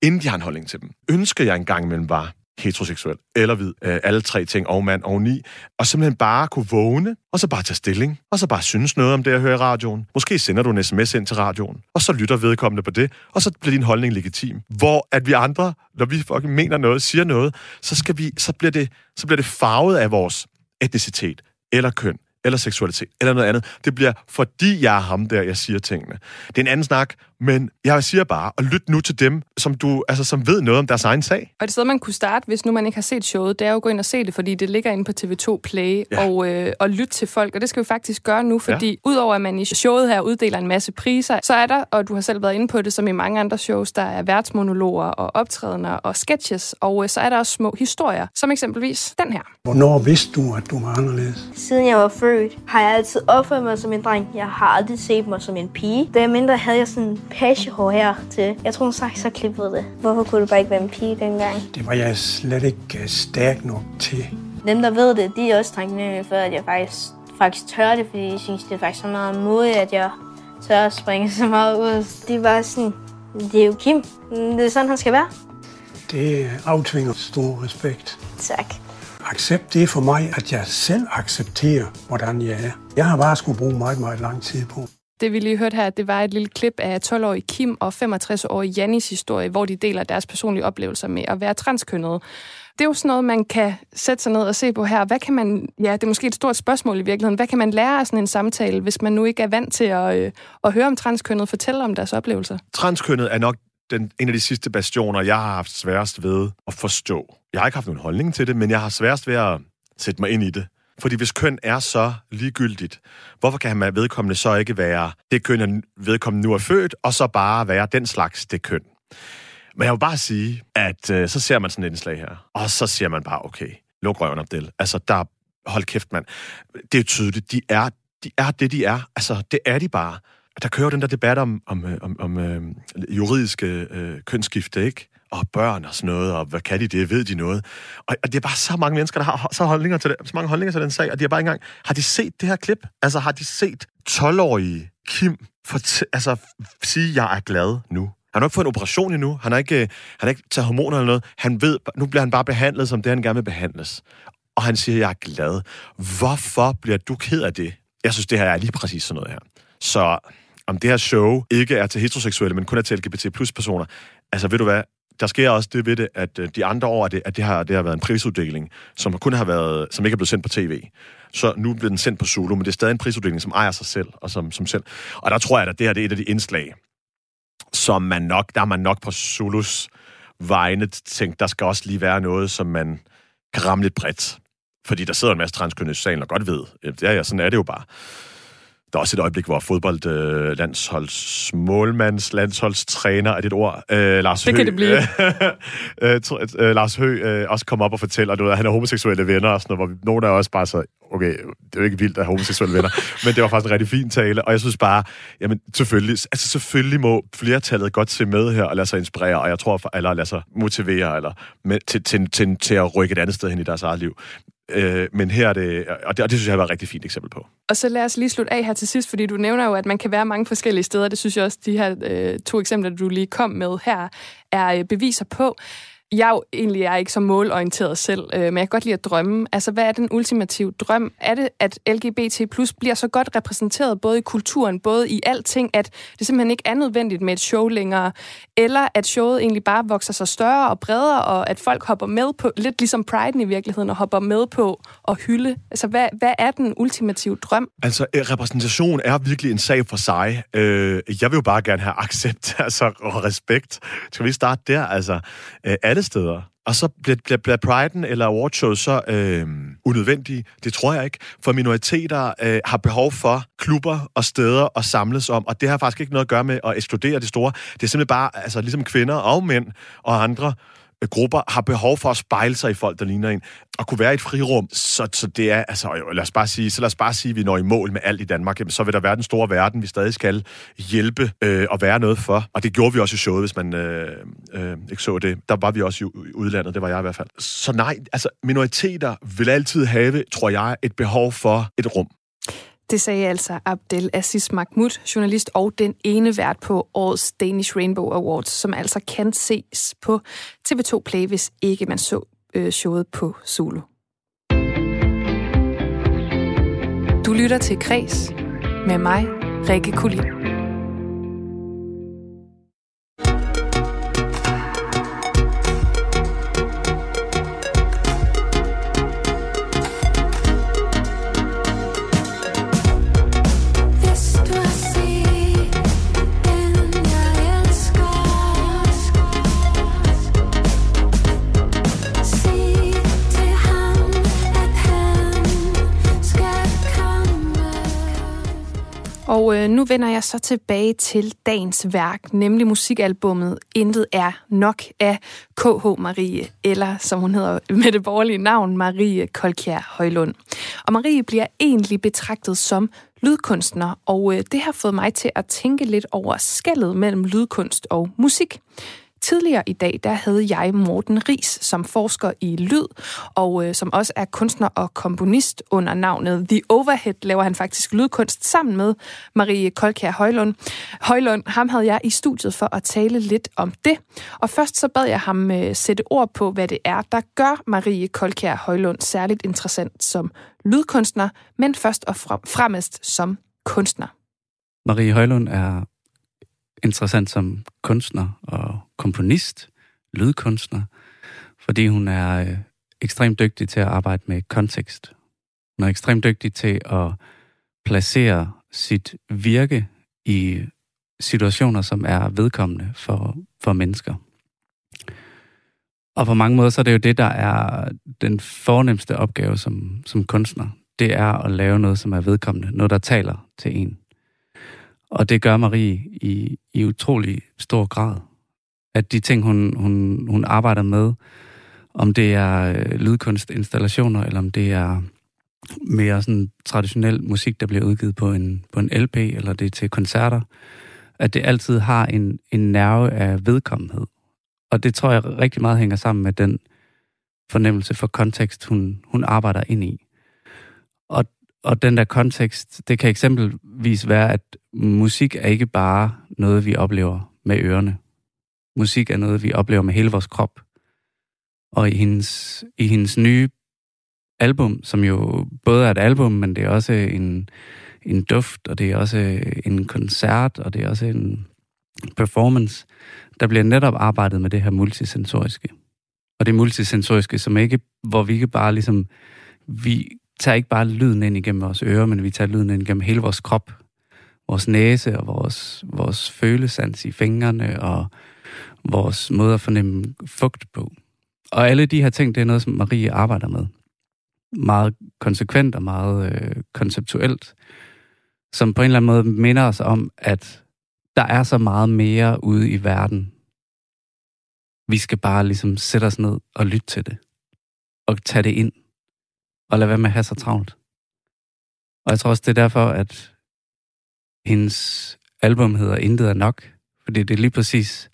inden de har en holdning til dem. Ønsker jeg engang imellem bare, heteroseksuel eller hvid, øh, alle tre ting, og mand og ni, og simpelthen bare kunne vågne, og så bare tage stilling, og så bare synes noget om det, jeg hører i radioen. Måske sender du en sms ind til radioen, og så lytter vedkommende på det, og så bliver din holdning legitim. Hvor at vi andre, når vi fucking mener noget, siger noget, så, skal vi, så, bliver det, så bliver det farvet af vores etnicitet, eller køn, eller seksualitet, eller noget andet. Det bliver, fordi jeg er ham der, jeg siger tingene. Det er en anden snak, men jeg siger bare, og lyt nu til dem, som, du, altså, som ved noget om deres egen sag. Og det sted, man kunne starte, hvis nu man ikke har set showet, det er jo at gå ind og se det, fordi det ligger inde på TV2 Play, ja. og, øh, og lytte til folk. Og det skal vi faktisk gøre nu, fordi ja. udover at man i showet her uddeler en masse priser, så er der, og du har selv været inde på det, som i mange andre shows, der er værtsmonologer og optrædener og sketches, og øh, så er der også små historier, som eksempelvis den her. Hvornår vidste du, at du var anderledes? Siden jeg var født, har jeg altid opført mig som en dreng. Jeg har aldrig set mig som en pige. Da jeg mindre havde jeg sådan pagehår her til. Jeg tror, hun sagt så klippede det. Hvorfor kunne du bare ikke være en pige dengang? Det var jeg slet ikke øh, stærk nok til. Dem, der ved det, de er også taknemmelige for, at jeg faktisk, faktisk tør det, fordi jeg synes, det er faktisk så meget modigt, at jeg tør at springe så meget ud. Det var sådan, det er jo Kim. Det er sådan, han skal være. Det aftvinger stor respekt. Tak. Accept det er for mig, at jeg selv accepterer, hvordan jeg er. Jeg har bare skulle bruge meget, meget lang tid på. Det vi lige hørte her, det var et lille klip af 12-årig Kim og 65-årig Jannis historie, hvor de deler deres personlige oplevelser med at være transkønnet. Det er jo sådan noget, man kan sætte sig ned og se på her. Hvad kan man, ja, det er måske et stort spørgsmål i virkeligheden. Hvad kan man lære af sådan en samtale, hvis man nu ikke er vant til at, øh, at høre om transkønnet fortælle om deres oplevelser? Transkønnet er nok den, en af de sidste bastioner, jeg har haft sværest ved at forstå. Jeg har ikke haft nogen holdning til det, men jeg har sværest ved at sætte mig ind i det. Fordi hvis køn er så ligegyldigt, hvorfor kan man vedkommende så ikke være det køn, vedkommende nu er født, og så bare være den slags det køn? Men jeg vil bare sige, at øh, så ser man sådan et indslag her, og så siger man bare, okay, luk røven op, del. Altså, der, hold kæft, mand. Det er tydeligt, de er, de er det, de er. Altså, det er de bare. Der kører jo den der debat om, om, øh, om, om øh, juridiske øh, kønsskifte, ikke? Og børn og sådan noget, og hvad kan de det, ved de noget. Og, og det er bare så mange mennesker, der har så, holdninger til det, så mange holdninger til den sag, og de har bare ikke engang, har de set det her klip? Altså har de set 12-årige Kim for altså, sige, jeg er glad nu? Han har ikke fået en operation endnu. Han har ikke, øh, han har ikke taget hormoner eller noget. Han ved, nu bliver han bare behandlet, som det han gerne vil behandles. Og han siger, jeg er glad. Hvorfor bliver du ked af det? Jeg synes, det her er lige præcis sådan noget her. Så om det her show ikke er til heteroseksuelle, men kun er til LGBT plus personer, altså ved du hvad, der sker også det ved det, at øh, de andre år, at det, at det, har, det har været en prisuddeling, som kun har været, som ikke er blevet sendt på tv. Så nu bliver den sendt på Zulu, men det er stadig en prisuddeling, som ejer sig selv, og som, som selv. Og der tror jeg, at det her det er et af de indslag, som man nok, der er man nok på Zulus vegne tænkt, der skal også lige være noget, som man kan ramme lidt bredt. Fordi der sidder en masse transkønnede i salen og godt ved, øh, ja, ja, sådan er det jo bare. Der er også et øjeblik, hvor fodboldlandsholds øh, målmands landsholdstræner, er det et ord? Øh, Lars det Høgh, kan det blive. øh, øh, Lars Høgh øh, også kommer op og fortæller, du ved, at han er homoseksuelle venner og sådan noget, hvor nogle af os bare så, okay, det er jo ikke vildt at have homoseksuelle venner, men det var faktisk en rigtig fin tale, og jeg synes bare, jamen selvfølgelig, altså selvfølgelig må flertallet godt se med her og lade sig inspirere, og jeg tror, eller lade sig motivere, eller med, til, til, til, til at rykke et andet sted hen i deres eget liv. Øh, men her er det, og det, og det synes jeg var et rigtig fint eksempel på. Og så lad os lige slutte af her til sidst, fordi du nævner jo, at man kan være mange forskellige steder. Det synes jeg også, de her øh, to eksempler, du lige kom med her, er øh, beviser på jeg jo egentlig er ikke så målorienteret selv, øh, men jeg kan godt lide at drømme. Altså, hvad er den ultimative drøm? Er det, at LGBT plus bliver så godt repræsenteret både i kulturen, både i alting, at det simpelthen ikke er nødvendigt med et show længere, eller at showet egentlig bare vokser sig større og bredere, og at folk hopper med på, lidt ligesom Pride i virkeligheden, og hopper med på at hylde? Altså, hvad, hvad er den ultimative drøm? Altså, øh, repræsentation er virkelig en sag for sig. Øh, jeg vil jo bare gerne have accept altså, og respekt. Skal vi starte der? Altså, øh, alle steder. Og så bliver, bliver, bliver priden eller awardshows så øh, unødvendige? Det tror jeg ikke. For minoriteter øh, har behov for klubber og steder at samles om, og det har faktisk ikke noget at gøre med at ekskludere det store. Det er simpelthen bare, altså ligesom kvinder og mænd og andre, Øh, grupper har behov for at spejle sig i folk, der ligner en, og kunne være i et frirum. Så, så det er, altså, lad os bare sige, så lad os bare sige, at vi når i mål med alt i Danmark. Jamen, så vil der være den store verden, vi stadig skal hjælpe øh, og være noget for. Og det gjorde vi også i showet, hvis man øh, øh, ikke så det. Der var vi også i udlandet, det var jeg i hvert fald. Så nej, altså minoriteter vil altid have, tror jeg, et behov for et rum. Det sagde altså Abdel Aziz Mahmoud, journalist og den ene vært på årets Danish Rainbow Awards, som altså kan ses på TV2 Play, hvis ikke man så øh, showet på Zulu. Du lytter til Kres med mig, Rikke Kulin. Og øh, nu vender jeg så tilbage til dagens værk, nemlig musikalbummet Intet er nok af K.H. Marie, eller som hun hedder med det borgerlige navn, Marie Kolkjær Højlund. Og Marie bliver egentlig betragtet som lydkunstner, og øh, det har fået mig til at tænke lidt over skældet mellem lydkunst og musik. Tidligere i dag, der havde jeg Morten Ris som forsker i lyd, og øh, som også er kunstner og komponist under navnet The Overhead, laver han faktisk lydkunst sammen med Marie Kolkær Højlund. Højlund, ham havde jeg i studiet for at tale lidt om det. Og først så bad jeg ham øh, sætte ord på, hvad det er, der gør Marie Kolkær Højlund særligt interessant som lydkunstner, men først og fremmest som kunstner. Marie Højlund er interessant som kunstner og komponist, lydkunstner, fordi hun er øh, ekstremt dygtig til at arbejde med kontekst. Hun er ekstremt dygtig til at placere sit virke i situationer, som er vedkommende for, for mennesker. Og på mange måder så er det jo det, der er den fornemmeste opgave som, som kunstner. Det er at lave noget, som er vedkommende. Noget, der taler til en. Og det gør Marie i, i utrolig stor grad. At de ting, hun, hun, hun arbejder med, om det er øh, lydkunstinstallationer, eller om det er mere sådan traditionel musik, der bliver udgivet på en, på en LP, eller det er til koncerter, at det altid har en, en nerve af vedkommenhed. Og det tror jeg rigtig meget hænger sammen med den fornemmelse for kontekst, hun, hun arbejder ind i. Og den der kontekst, det kan eksempelvis være, at musik er ikke bare noget, vi oplever med ørerne. Musik er noget, vi oplever med hele vores krop. Og i hendes, i hendes nye album, som jo både er et album, men det er også en, en duft, og det er også en koncert, og det er også en performance, der bliver netop arbejdet med det her multisensoriske. Og det multisensoriske, som ikke, hvor vi ikke bare ligesom, vi tager ikke bare lyden ind igennem vores ører, men vi tager lyden ind igennem hele vores krop. Vores næse og vores, vores følesans i fingrene og vores måde at fornemme fugt på. Og alle de her ting, det er noget, som Marie arbejder med. Meget konsekvent og meget øh, konceptuelt. Som på en eller anden måde minder os om, at der er så meget mere ude i verden. Vi skal bare ligesom sætte os ned og lytte til det. Og tage det ind og lade være med at have så travlt. Og jeg tror også, det er derfor, at hendes album hedder Intet er nok, fordi det er lige præcis,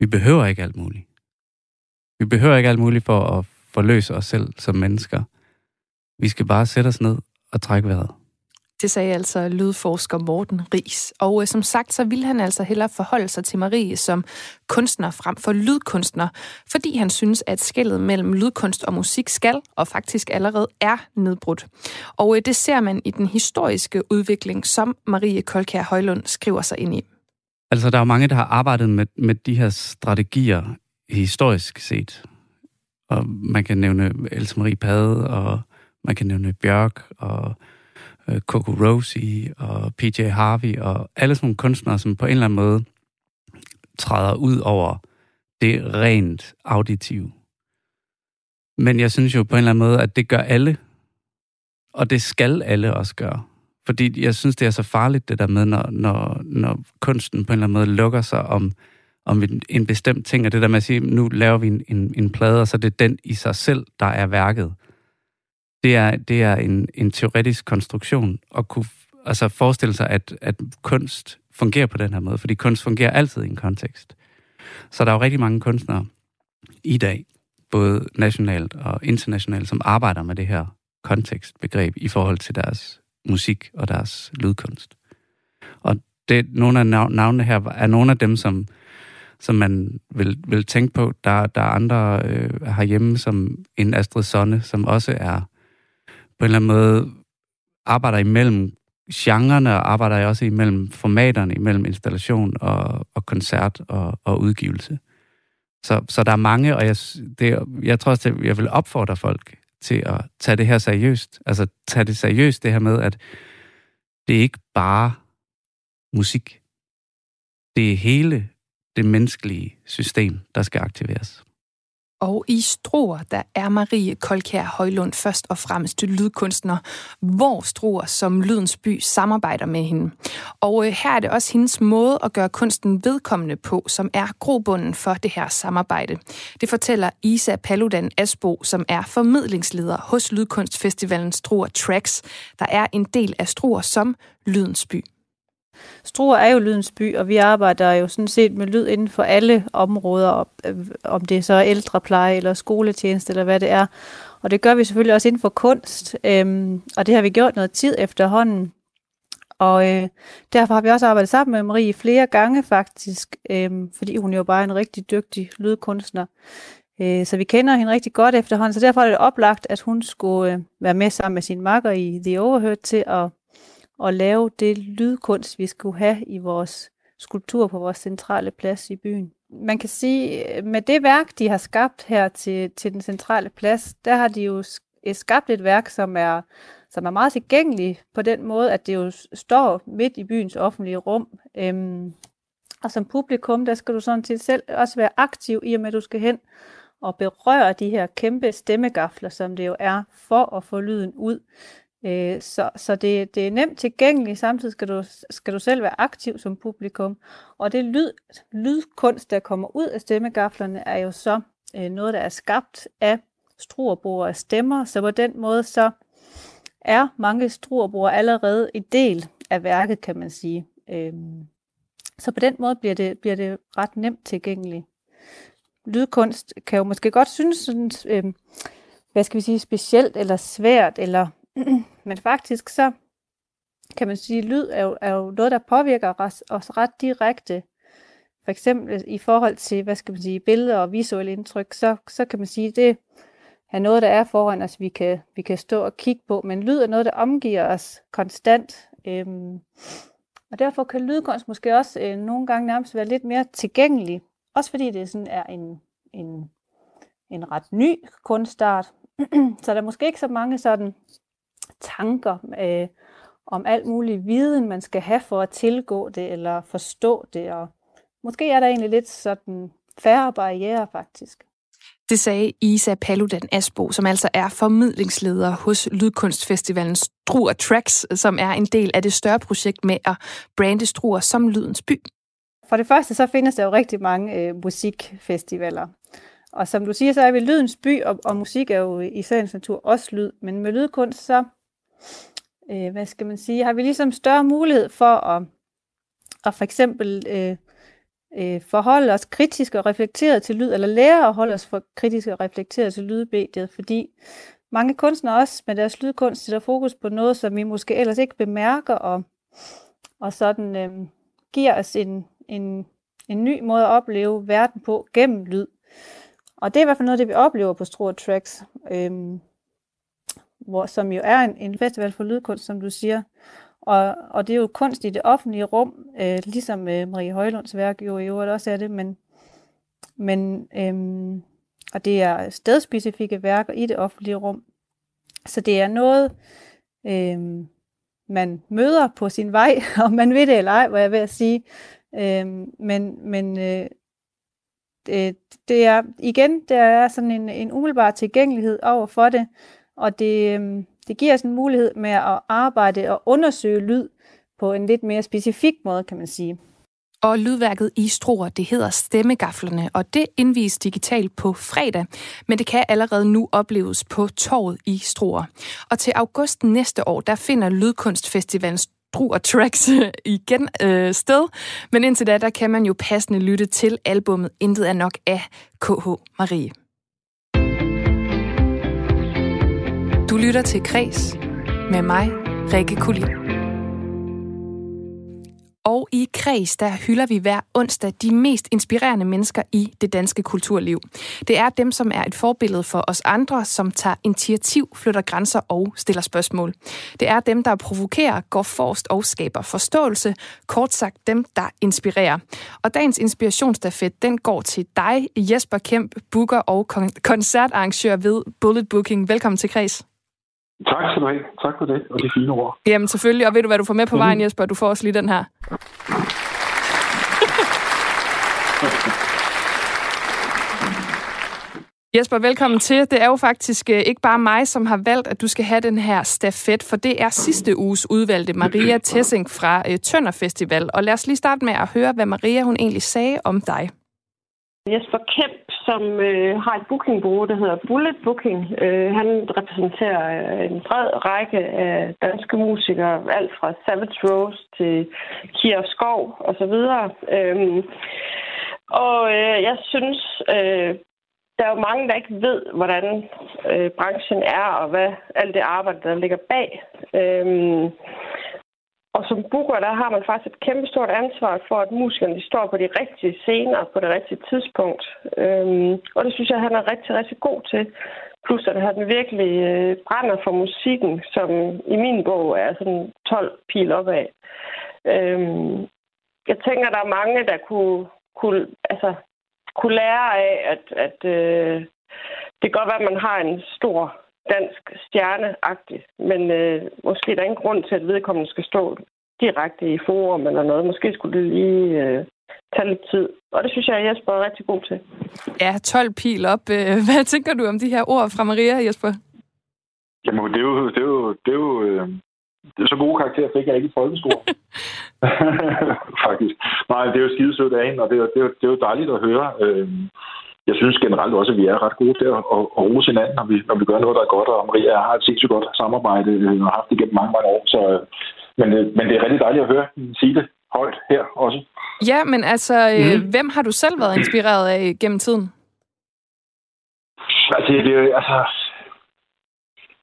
vi behøver ikke alt muligt. Vi behøver ikke alt muligt for at forløse os selv som mennesker. Vi skal bare sætte os ned og trække vejret. Det sagde altså lydforsker Morten Ries. Og øh, som sagt, så ville han altså hellere forholde sig til Marie som kunstner frem for lydkunstner, fordi han synes, at skældet mellem lydkunst og musik skal, og faktisk allerede er nedbrudt. Og øh, det ser man i den historiske udvikling, som Marie Kolkær Højlund skriver sig ind i. Altså, der er mange, der har arbejdet med, med de her strategier historisk set. Og man kan nævne Else Marie Pade, og man kan nævne Bjørk, og øh, Coco Rosie og PJ Harvey og alle sådan nogle kunstnere, som på en eller anden måde træder ud over det rent auditive. Men jeg synes jo på en eller anden måde, at det gør alle. Og det skal alle også gøre. Fordi jeg synes, det er så farligt, det der med, når, når, når kunsten på en eller anden måde lukker sig om, om en, en bestemt ting, og det der med at sige, nu laver vi en, en, en plade, og så er det den i sig selv, der er værket det er, det er en, en teoretisk konstruktion at kunne altså forestille sig, at, at kunst fungerer på den her måde, fordi kunst fungerer altid i en kontekst. Så der er jo rigtig mange kunstnere i dag, både nationalt og internationalt, som arbejder med det her kontekstbegreb i forhold til deres musik og deres lydkunst. Og det, nogle af navnene her er nogle af dem, som, som man vil, vil tænke på. Der, der er andre øh, herhjemme, som en Astrid Sonne, som også er på en eller anden måde arbejder imellem genrerne, og arbejder jeg også imellem formaterne, imellem installation og, og koncert og, og udgivelse. Så, så der er mange, og jeg, det, jeg tror også, at jeg vil opfordre folk til at tage det her seriøst. Altså tage det seriøst, det her med, at det er ikke bare musik. Det er hele det menneskelige system, der skal aktiveres. Og i Struer, der er Marie Kolkær Højlund først og fremmest lydkunstner, hvor Struer som Lydens By samarbejder med hende. Og øh, her er det også hendes måde at gøre kunsten vedkommende på, som er grobunden for det her samarbejde. Det fortæller Isa Paludan Asbo, som er formidlingsleder hos Lydkunstfestivalen Struer Tracks, der er en del af Struer som Lydens By. Struer er jo lydens by, og vi arbejder jo sådan set med lyd inden for alle områder, øh, om det er så ældrepleje eller skoletjeneste eller hvad det er. Og det gør vi selvfølgelig også inden for kunst, øhm, og det har vi gjort noget tid efterhånden. Og øh, derfor har vi også arbejdet sammen med Marie flere gange faktisk, øh, fordi hun jo bare er en rigtig dygtig lydkunstner. Øh, så vi kender hende rigtig godt efterhånden, så derfor er det oplagt, at hun skulle øh, være med sammen med sin makker i The Overheard til at at lave det lydkunst, vi skulle have i vores skulptur på vores centrale plads i byen. Man kan sige, øh, med det værk, de har skabt her til, til den centrale plads, der har de jo øh, skabt et værk, som er, som er meget tilgængeligt på den måde, at det jo står midt i byens offentlige rum. Øhm, og som publikum, der skal du sådan set selv også være aktiv i og med, at du skal hen og berøre de her kæmpe stemmegafler, som det jo er, for at få lyden ud. Øh, så så det, det er nemt tilgængeligt, samtidig skal du, skal du selv være aktiv som publikum. Og det lyd, lydkunst, der kommer ud af stemmegaflerne, er jo så øh, noget, der er skabt af struerbord og stemmer, så på den måde så er mange struerbord allerede en del af værket, kan man sige. Øh, så på den måde bliver det, bliver det ret nemt tilgængeligt. Lydkunst kan jo måske godt synes sådan, øh, hvad skal vi sige, specielt eller svært, eller Men faktisk så kan man sige, at lyd er jo, er jo noget, der påvirker os, os ret direkte. For eksempel i forhold til, hvad skal man sige, billeder og visuelle indtryk, så, så kan man sige, at det er noget, der er foran os, vi kan, vi kan stå og kigge på. Men lyd er noget, der omgiver os konstant. Øhm, og derfor kan lydkunst måske også øh, nogle gange nærmest være lidt mere tilgængelig. Også fordi det sådan er en, en, en ret ny kunstart. så der er måske ikke så mange sådan tanker øh, om alt mulig viden, man skal have for at tilgå det eller forstå det. Og måske er der egentlig lidt sådan færre barriere faktisk. Det sagde Isa Paludan Asbo, som altså er formidlingsleder hos Lydkunstfestivalen Struer Tracks, som er en del af det større projekt med at brande Struer som Lydens By. For det første så findes der jo rigtig mange øh, musikfestivaler. Og som du siger, så er vi Lydens By, og, og musik er jo i sagens natur også lyd. Men med lydkunst, så øh, hvad skal man sige, har vi ligesom større mulighed for at, at for eksempel øh, øh, forholde os kritisk og reflekteret til lyd, eller lære at holde os for kritisk og reflekteret til lydbediet, fordi mange kunstnere også med deres lydkunst sætter fokus på noget, som vi måske ellers ikke bemærker, og, og sådan øh, giver os en, en, en ny måde at opleve verden på gennem lyd. Og det er i hvert fald noget, det vi oplever på Struer Tracks. Øhm, hvor, som jo er en, en festival for lydkunst, som du siger. Og, og det er jo kunst i det offentlige rum, øh, ligesom øh, Marie Højlunds værk jo i øvrigt også er det, men, men øhm, og det er stedspecifikke værker i det offentlige rum. Så det er noget, øhm, man møder på sin vej, om man ved det eller ej, hvad jeg vil sige. Øhm, men men øh, det, det er igen, der er sådan en, en umiddelbar tilgængelighed over for det, og det, øhm, det giver os en mulighed med at arbejde og undersøge lyd på en lidt mere specifik måde, kan man sige. Og lydværket i Struer, det hedder Stemmegaflerne, og det indvises digitalt på fredag, men det kan allerede nu opleves på torvet i Struer. Og til august næste år, der finder Lydkunstfestivalen Struer Tracks øh, igen øh, sted, men indtil da, der kan man jo passende lytte til albummet Intet er nok af KH Marie. Du lytter til Kres med mig, Rikke Kulin. Og i Kreds, der hylder vi hver onsdag de mest inspirerende mennesker i det danske kulturliv. Det er dem, som er et forbillede for os andre, som tager initiativ, flytter grænser og stiller spørgsmål. Det er dem, der provokerer, går forrest og skaber forståelse. Kort sagt dem, der inspirerer. Og dagens inspirationsstafet, den går til dig, Jesper Kemp, booker og koncertarrangør ved Bullet Booking. Velkommen til Kreds. Tak skal du have. Tak for det, og det fine ord. Jamen selvfølgelig, og ved du, hvad du får med på vejen, Jesper? Du får også lige den her. Jesper, velkommen til. Det er jo faktisk øh, ikke bare mig, som har valgt, at du skal have den her stafet, for det er sidste uges udvalgte Maria Tessing fra øh, Tønder Festival. Og lad os lige starte med at høre, hvad Maria hun egentlig sagde om dig. Jesper Kemp, som øh, har et bookingbureau, der hedder Bullet Booking. Øh, han repræsenterer øh, en bred række af danske musikere, alt fra Savage Rose til Kier Skov osv. Øhm, og øh, jeg synes, øh, der er jo mange, der ikke ved, hvordan øh, branchen er, og hvad alt det arbejde, der ligger bag. Øhm, og som booker, der har man faktisk et kæmpe stort ansvar for, at musikerne de står på de rigtige scener på det rigtige tidspunkt. Øhm, og det synes jeg, han er rigtig, rigtig god til. Plus at han virkelig øh, brænder for musikken, som i min bog er sådan 12 pil opad. Øhm, jeg tænker, der er mange, der kunne, kunne altså, kunne lære af, at, at øh, det kan godt være, at man har en stor dansk stjerneagtig, men øh, måske er der ingen grund til, at vedkommende skal stå direkte i forum eller noget. Måske skulle det lige øh, tage lidt tid. Og det synes jeg, Jesper er rigtig god til. Ja, 12 pil op. Øh, hvad tænker du om de her ord fra Maria, Jesper? Jamen, det er jo, det er jo, det er jo, øh, det er så gode karakterer fik jeg ikke i folkeskole. Faktisk. Nej, det er jo skidesødt af hende, og det er, det, er, det er jo dejligt at høre. Øhm, jeg synes generelt også, at vi er ret gode til at, at, at rose hinanden, når vi, når vi gør noget, der er godt, og Maria har et sindssygt godt samarbejde øh, og har haft det gennem mange, mange år. Så, øh, men, øh, men det er rigtig dejligt at høre sige det højt her også. Ja, men altså, mm. hvem har du selv været inspireret af gennem tiden? Altså, det, altså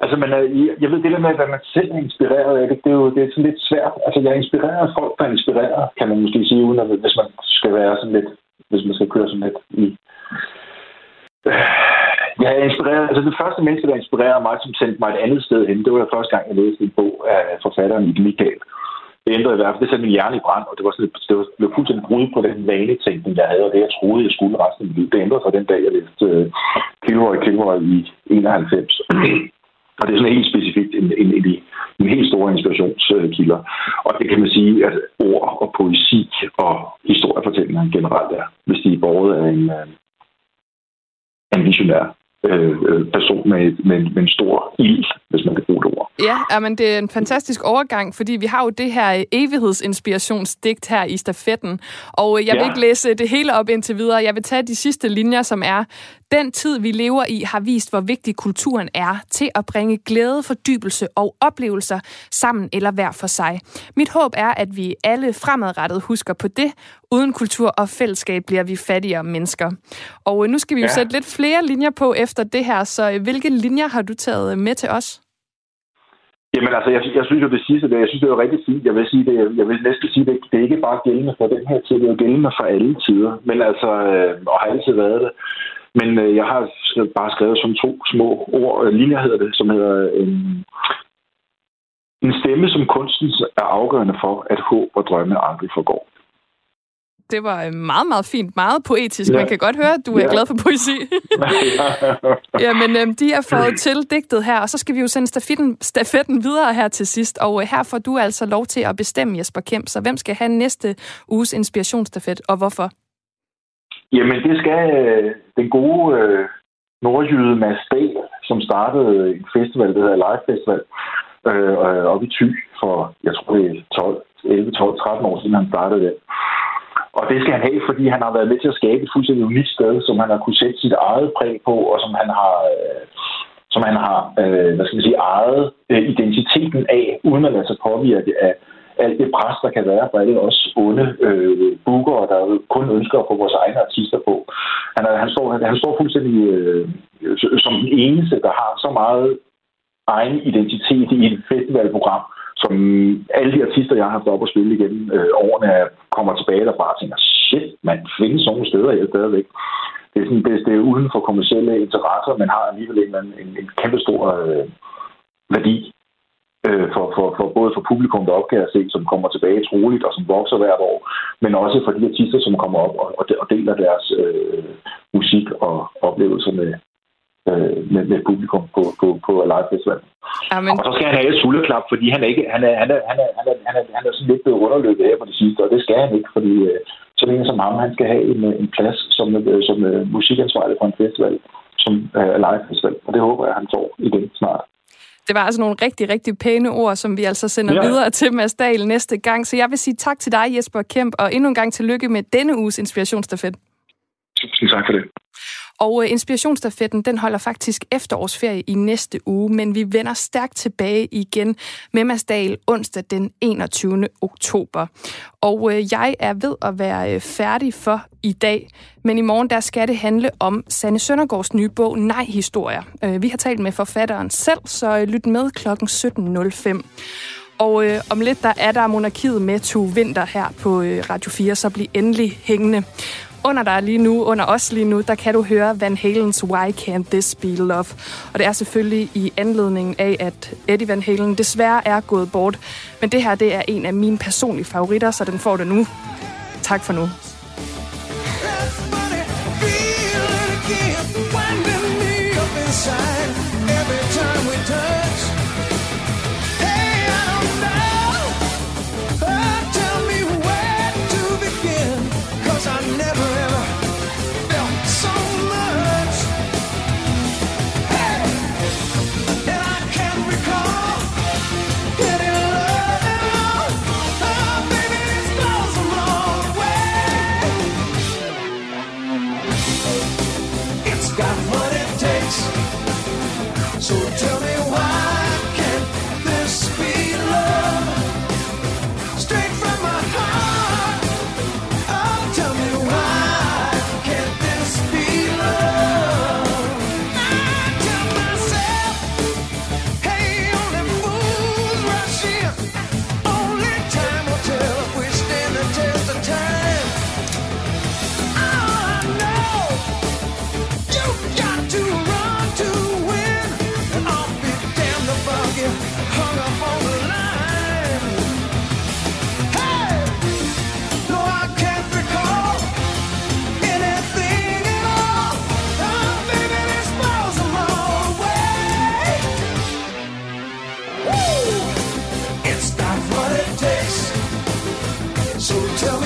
Altså, man er, jeg ved det der med, hvad man selv er inspireret af, det, det, er jo det er sådan lidt svært. Altså, jeg er inspireret af folk, der er inspireret, kan man måske sige, uden at, hvis man skal være sådan lidt, hvis man skal køre sådan lidt i... Jeg er inspireret, altså det første menneske, der inspirerede mig, som sendte mig et andet sted hen, det var første gang, jeg læste en bog af forfatteren i Michael. Det ændrede i hvert fald, det satte min hjerne i brand, og det var, sådan, det var, det var fuldstændig brud på den vanetænkning, jeg havde, og det, jeg troede, jeg skulle resten af mit liv. Det ændrede sig den dag, jeg læste uh, Kilroy Kilroy i 91. Og det er sådan helt specifikt en, en, en, en helt stor inspirationskilder. Og det kan man sige, at ord og poesi og historiefortællinger generelt er, hvis de er borget af en, øh, en visionær øh, øh, person med, med, med en stor ild, hvis man kan bruge det ord. Ja, men det er en fantastisk overgang, fordi vi har jo det her evighedsinspirationsdigt her i stafetten, og jeg vil ja. ikke læse det hele op indtil videre. Jeg vil tage de sidste linjer, som er, den tid, vi lever i, har vist, hvor vigtig kulturen er til at bringe glæde, fordybelse og oplevelser sammen eller hver for sig. Mit håb er, at vi alle fremadrettet husker på det. Uden kultur og fællesskab bliver vi fattigere mennesker. Og øh, nu skal vi jo ja. sætte lidt flere linjer på efter det her, så øh, hvilke linjer har du taget med til os? Jamen altså, jeg, jeg synes jo det sidste, det, jeg synes det er rigtig fint. Jeg vil sige det, jeg vil næsten sige, det, det er ikke bare gældende for den her tid, det er jo gældende for alle tider. Men altså, øh, og har altid været det. Men øh, jeg har bare skrevet som to små ord, øh, linjer hedder det, som hedder en, en stemme, som kunsten er afgørende for, at håb og drømme aldrig forgår. Det var øh, meget, meget fint. Meget poetisk. Ja. Man kan godt høre, at du er ja. glad for poesi. Jamen, øhm, de er fået til digtet her, og så skal vi jo sende stafetten, stafetten videre her til sidst. Og øh, her får du altså lov til at bestemme, Jesper Kemp. Så hvem skal have næste uges inspirationsstafet, og hvorfor? Jamen, det skal øh, den gode øh, nordjyde Mads Dahl, som startede en festival, der hedder Live Festival, øh, oppe i Thy for, jeg tror det er 12, 11, 12, 13 år siden, han startede det. Og det skal han have, fordi han har været med til at skabe et fuldstændig unikt sted, som han har kunne sætte sit eget præg på, og som han har, øh, som han har øh, hvad skal man sige, ejet øh, identiteten af, uden at lade sig påvirke af alt det pres, der kan være for alle os onde øh, bookere, der kun ønsker at få vores egne artister på. Han, er, han, står, han står fuldstændig øh, som den eneste, der har så meget egen identitet i et festivalprogram, som alle de artister, jeg har haft op at spille igennem øh, årene, kommer tilbage der bare og tænker, shit, man findes sådan nogle steder her stadigvæk. Det er, sådan, det, det er uden for kommersielle interesser, men har alligevel en, en, en kæmpe stor øh, værdi øh, for, for, for både for publikum, der opgaver at se, som kommer tilbage troligt og som vokser hvert år, men også for de artister, som kommer op og, og deler deres øh, musik og oplevelser med, øh, med, med publikum på, på, på Live Festival. Amen. Og så skal han have et sulleklap, fordi han er, ikke, han er, han er, han er, han er, han er, han er sådan lidt blevet underløbet her på det sidste, og det skal han ikke, fordi øh, så en som ham, han skal have en, en plads som, øh, som øh, musikansvarlig for en festival som uh, live festival. Og det håber jeg, han får igen snart. Det var altså nogle rigtig, rigtig pæne ord, som vi altså sender ja. videre til Mads Dahl næste gang. Så jeg vil sige tak til dig, Jesper Kemp, og endnu en gang tillykke med denne uges inspirationsstafet. Tusind tak for det. Og øh, inspirationsstafetten, den holder faktisk efterårsferie i næste uge, men vi vender stærkt tilbage igen med Masdal onsdag den 21. oktober. Og øh, jeg er ved at være øh, færdig for i dag, men i morgen der skal det handle om Sanne Søndergaards nye bog Nej-historier. Øh, vi har talt med forfatteren selv, så øh, lyt med kl. 17.05. Og øh, om lidt, der er der monarkiet med to vinter her på øh, Radio 4, så bliv endelig hængende. Under dig lige nu, under os lige nu, der kan du høre Van Halens Why Can't This Be Love? Og det er selvfølgelig i anledning af, at Eddie Van Halen desværre er gået bort. Men det her, det er en af mine personlige favoritter, så den får du nu. Tak for nu. So tell so tell